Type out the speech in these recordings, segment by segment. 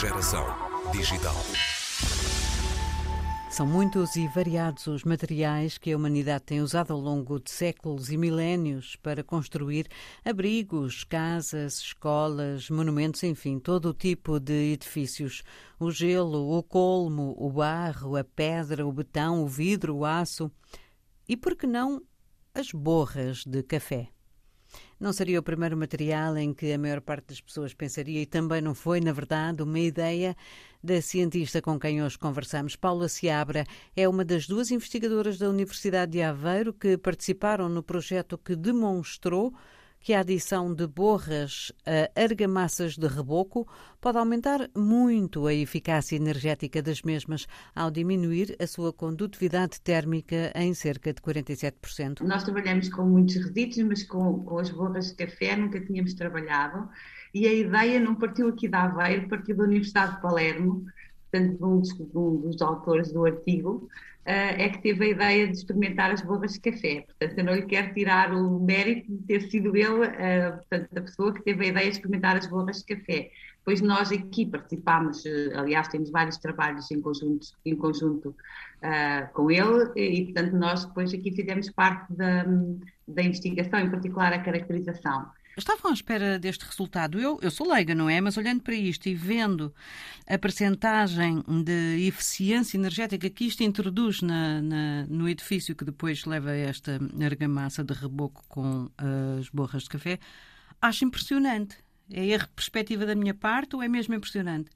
Geração digital. São muitos e variados os materiais que a humanidade tem usado ao longo de séculos e milénios para construir abrigos, casas, escolas, monumentos, enfim, todo o tipo de edifícios. O gelo, o colmo, o barro, a pedra, o betão, o vidro, o aço. E por que não as borras de café? Não seria o primeiro material em que a maior parte das pessoas pensaria, e também não foi, na verdade, uma ideia da cientista com quem hoje conversamos. Paula Seabra é uma das duas investigadoras da Universidade de Aveiro que participaram no projeto que demonstrou que a adição de borras a argamassas de reboco pode aumentar muito a eficácia energética das mesmas ao diminuir a sua condutividade térmica em cerca de 47%. Nós trabalhamos com muitos resíduos, mas com, com as borras de café nunca tínhamos trabalhado e a ideia não partiu aqui da Aveiro, partiu da Universidade de Palermo, portanto, um dos, um dos autores do artigo, uh, é que teve a ideia de experimentar as borras de café. Portanto, eu não lhe quero tirar o mérito de ter sido ele, uh, portanto, a pessoa que teve a ideia de experimentar as borras de café. Pois nós aqui participámos, uh, aliás, temos vários trabalhos em conjunto, em conjunto com ele, e, portanto, nós depois aqui fizemos parte da, da investigação, em particular a caracterização. Estavam à espera deste resultado. Eu, eu sou leiga, não é? Mas olhando para isto e vendo a percentagem de eficiência energética que isto introduz na, na, no edifício que depois leva a esta argamassa de reboco com as borras de café, acho impressionante. É a perspectiva da minha parte ou é mesmo impressionante?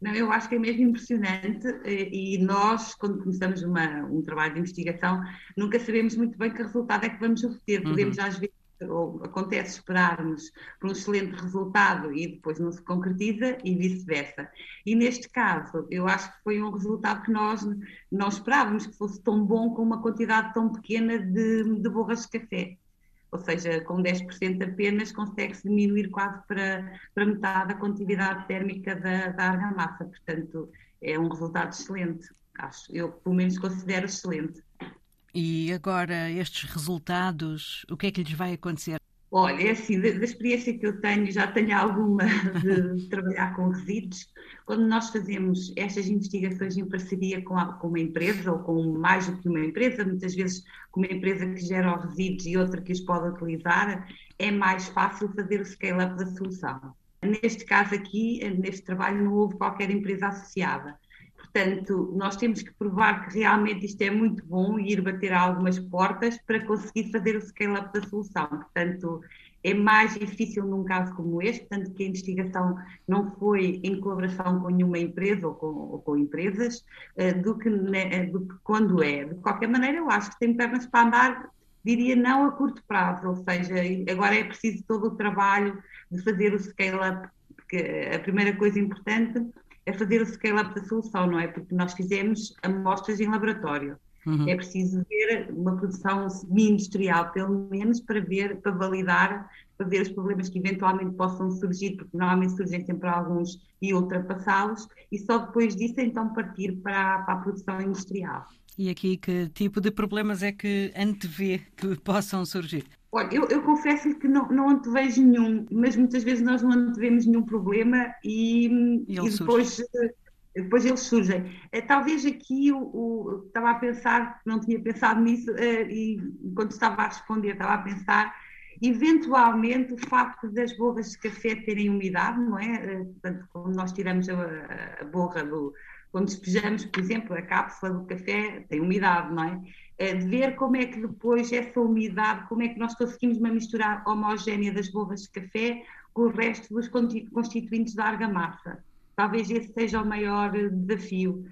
Não, eu acho que é mesmo impressionante e nós, quando começamos uma, um trabalho de investigação, nunca sabemos muito bem que resultado é que vamos obter. Podemos, uhum. às vezes, ou acontece esperarmos por um excelente resultado e depois não se concretiza e vice-versa. E neste caso, eu acho que foi um resultado que nós não esperávamos que fosse tão bom com uma quantidade tão pequena de, de borras de café. Ou seja, com 10% apenas consegue-se diminuir quase para, para metade a quantidade térmica da, da argamassa. Portanto, é um resultado excelente. Acho, eu pelo menos considero excelente. E agora, estes resultados, o que é que lhes vai acontecer? Olha, é assim, da, da, experiência que eu tenho, já tenho alguma de trabalhar com resíduos. Quando nós fazemos estas investigações em parceria com, a, com, uma empresa ou com mais do que uma empresa, muitas vezes com uma empresa que gera os resíduos e outra que os pode utilizar, é mais fácil fazer o scale-up da solução. Neste caso aqui, neste trabalho, não houve qualquer empresa associada. Portanto, nós temos que provar que realmente isto é muito bom e ir bater algumas portas para conseguir fazer o scale-up da solução. Portanto, é mais difícil num caso como este, tanto que a investigação não foi em colaboração com nenhuma empresa ou com, ou com empresas, uh, do, que, né, do, que, quando é. De qualquer maneira, eu acho que tem pernas para andar, diria não a curto prazo, ou seja, agora é preciso todo o trabalho de fazer o scale-up, porque a primeira coisa importante é fazer o scale-up da solução, não é? Porque nós fizemos amostras em laboratório. Uhum. É preciso ver uma produção semi-industrial, pelo menos, para ver, para validar, para ver os problemas que eventualmente possam surgir, porque normalmente surgem sempre alguns e ultrapassá-los, e só depois disso então partir para, para a produção industrial. E aqui que tipo de problemas é que antevê que possam surgir? Olha, eu, eu confesso que não, não antevejo nenhum, mas muitas vezes nós não antevemos nenhum problema e, e, e depois, depois eles surgem. Eh, talvez aqui o, o, estava a pensar, não tinha pensado nisso, uh, e quando estava a responder, estava a pensar, eventualmente o facto das borras de café terem umidade, não é? Portanto, quando nós tiramos a, a borra do, quando despejamos, por exemplo, a cápsula do café, tem umidade, não é? De ver como é que depois essa umidade, como é que nós conseguimos uma mistura homogénea das borras de café com o resto dos constituintes da argamassa. Talvez esse seja o maior desafio.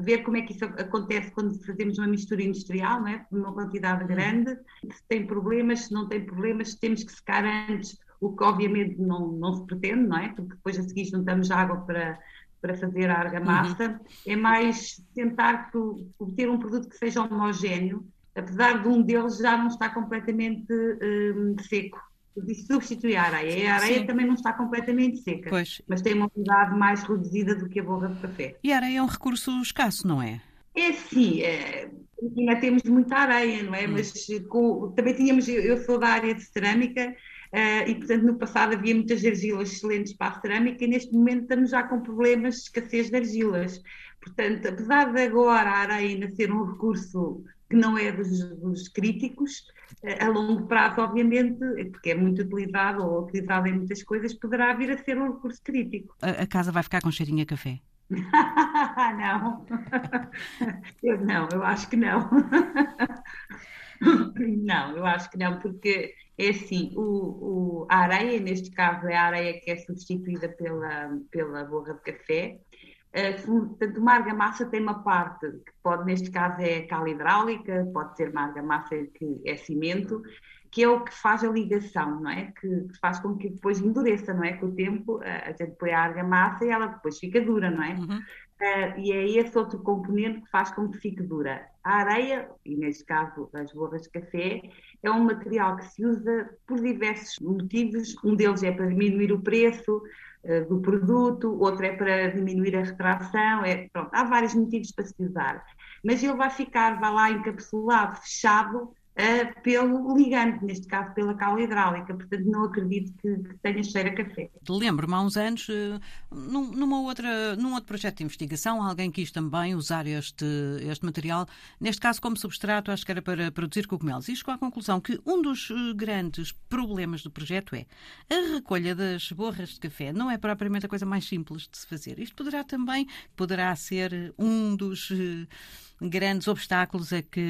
Ver como é que isso acontece quando fazemos uma mistura industrial, não é? Uma quantidade uhum. grande, se tem problemas, se não tem problemas, se temos que secar antes, o que obviamente não, não se pretende, não é? Porque depois a seguir juntamos água para, para fazer a argamassa, uhum. é mais tentar obter um produto que seja homogéneo, apesar de um deles já não estar completamente um, seco. De substituir a areia. A areia Sim. também não está completamente seca, pois. mas tem uma umidade mais reduzida do que a borra de café. E a areia é um recurso escasso, não é? É sim, é, ainda temos muita areia, não é? Hum. Mas com, também tínhamos, eu sou da área de cerâmica, Uh, e, portanto, no passado havia muitas argilas excelentes para a cerâmica e neste momento estamos já com problemas de escassez de argilas. Portanto, apesar de agora a areia ser um recurso que não é dos, dos críticos, uh, a longo prazo, obviamente, porque é muito utilizado ou utilizado em muitas coisas, poderá vir a ser um recurso crítico. A, a casa vai ficar com cheirinho a café? não, eu não, eu acho que não. não, eu acho que não, porque é assim, o, o, a areia, neste caso, é a areia que é substituída pela, pela borra de café. Uh, portanto, uma argamassa tem uma parte que pode, neste caso, é cal hidráulica, pode ser uma argamassa que é cimento, que é o que faz a ligação, não é? Que, que faz com que depois endureça, não é? Com o tempo, a gente põe a argamassa e ela depois fica dura, não é? Uhum. Uh, e é esse outro componente que faz com que fique dura. A areia, e neste caso as borras de café, é um material que se usa por diversos motivos. Um deles é para diminuir o preço uh, do produto, outro é para diminuir a retração. É, pronto, há vários motivos para se usar. Mas ele vai ficar, vai lá encapsulado, fechado, uh, pelo ligante, neste caso pela cal hidráulica, portanto não acredito que, que tenha cheiro a café. Lembro-me há uns anos, uh, numa outra, num outro projeto de investigação, alguém quis também usar este, este material, neste caso como substrato, acho que era para produzir cogumelos, e chegou à conclusão que um dos eh, grandes problemas do projeto é a recolha das borras de café não é propriamente a coisa mais simples de se fazer. Isto poderá também, poderá ser um dos grandes obstáculos a que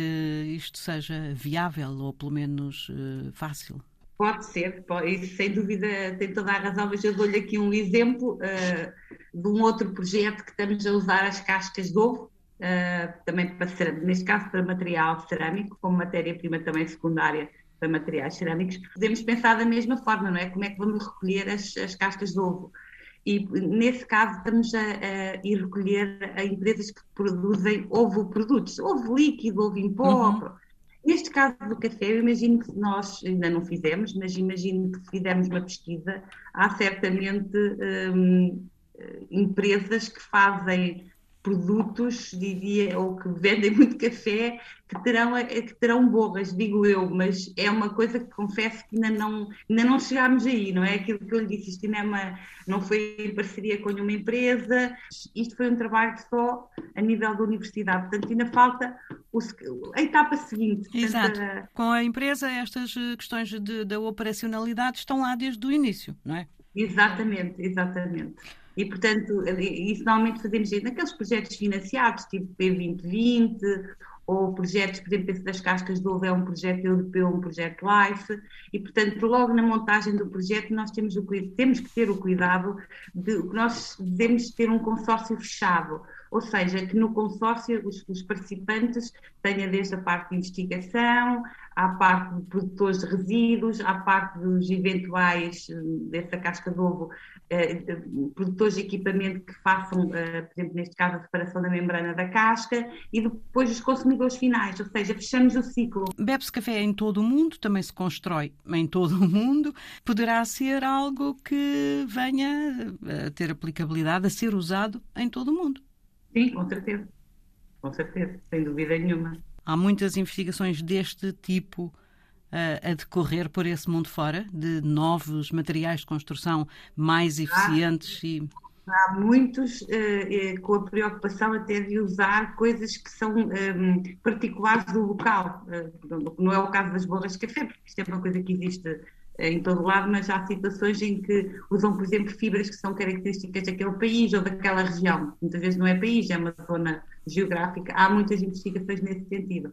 isto seja viável ou pelo menos uh, fácil? Pode ser, pode, sem dúvida tem toda a razão, mas eu dou-lhe aqui um exemplo uh, de um outro projeto que estamos a usar as cascas de ovo, uh, também para neste caso para material cerâmico, como matéria-prima também secundária para materiais cerâmicos. Podemos pensar da mesma forma, não é? Como é que vamos recolher as, as cascas de ovo? E nesse caso estamos a, a ir recolher a empresas que produzem ovo produtos, ovo líquido, ovo em pó. Uhum. Neste caso do café, eu imagino que nós ainda não fizemos, mas imagino que se fizermos uma pesquisa, há certamente hum, empresas que fazem produtos, diria, ou que vendem muito café, que terão, que terão borras, digo eu, mas é uma coisa que confesso que ainda não, ainda não chegámos aí, não é? Aquilo que eu lhe disse, isto ainda é uma, não foi em parceria com nenhuma empresa, isto foi um trabalho só a nível da universidade, portanto ainda falta o, a etapa seguinte. Exato. Portanto, Com a empresa, estas eh, questões de, da operacionalidade estão lá desde o início, não é? Exatamente, exatamente. E, portanto, isso normalmente fazemos naqueles projetos financiados, tipo P2020, ou projetos, por exemplo, esse das cascas de ovo é um projeto europeu, um projeto LIFE, e, portanto, logo na montagem do projeto nós temos, o, temos que ter o cuidado de que nós devemos ter um consórcio fechado, ou seja, que no consórcio os, os participantes tenham desde a parte de investigação, à parte de produtores de resíduos, à parte dos eventuais, eh, dessa casca de ovo, produtores de equipamento que façam, eh, por exemplo, neste caso, a separação da membrana da casca e depois os consumidores finais, ou seja, fechamos o ciclo. Bebe-se café em todo o mundo, também se constrói em todo o mundo. Poderá ser algo que venha a ter aplicabilidade, a ser usado em todo o mundo. Sim, com certeza. Com certeza, sem dúvida nenhuma. Há muitas investigações deste tipo uh, a decorrer por esse mundo fora, de novos materiais de construção mais eficientes há, e. Há muitos uh, com a preocupação até de usar coisas que são um, particulares do local. Uh, não é o caso das borras de café, porque isto é uma coisa que existe em todo lado, mas há situações em que usam, por exemplo, fibras que são características daquele país ou daquela região. Muitas vezes não é país, é uma zona geográfica. Há muitas investigações nesse sentido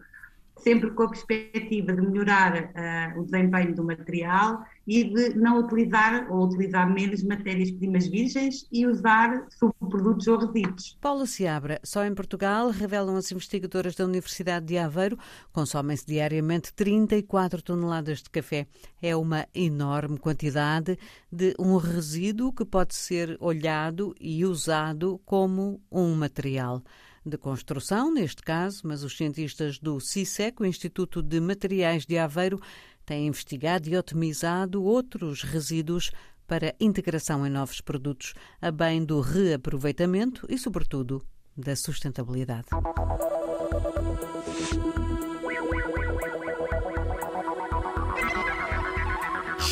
sempre com a perspectiva de melhorar uh, o desempenho do material e de não utilizar ou utilizar menos matérias-primas virgens e usar subprodutos ou resíduos. Paula Seabra, só em Portugal, revelam as investigadoras da Universidade de Aveiro, consomem-se diariamente 34 toneladas de café. É uma enorme quantidade de um resíduo que pode ser olhado e usado como um material de construção, neste caso, mas os cientistas do CISEC, o Instituto de Materiais de Aveiro, têm investigado e otimizado outros resíduos para integração em novos produtos, a bem do reaproveitamento e, sobretudo, da sustentabilidade.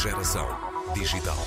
Geração Digital.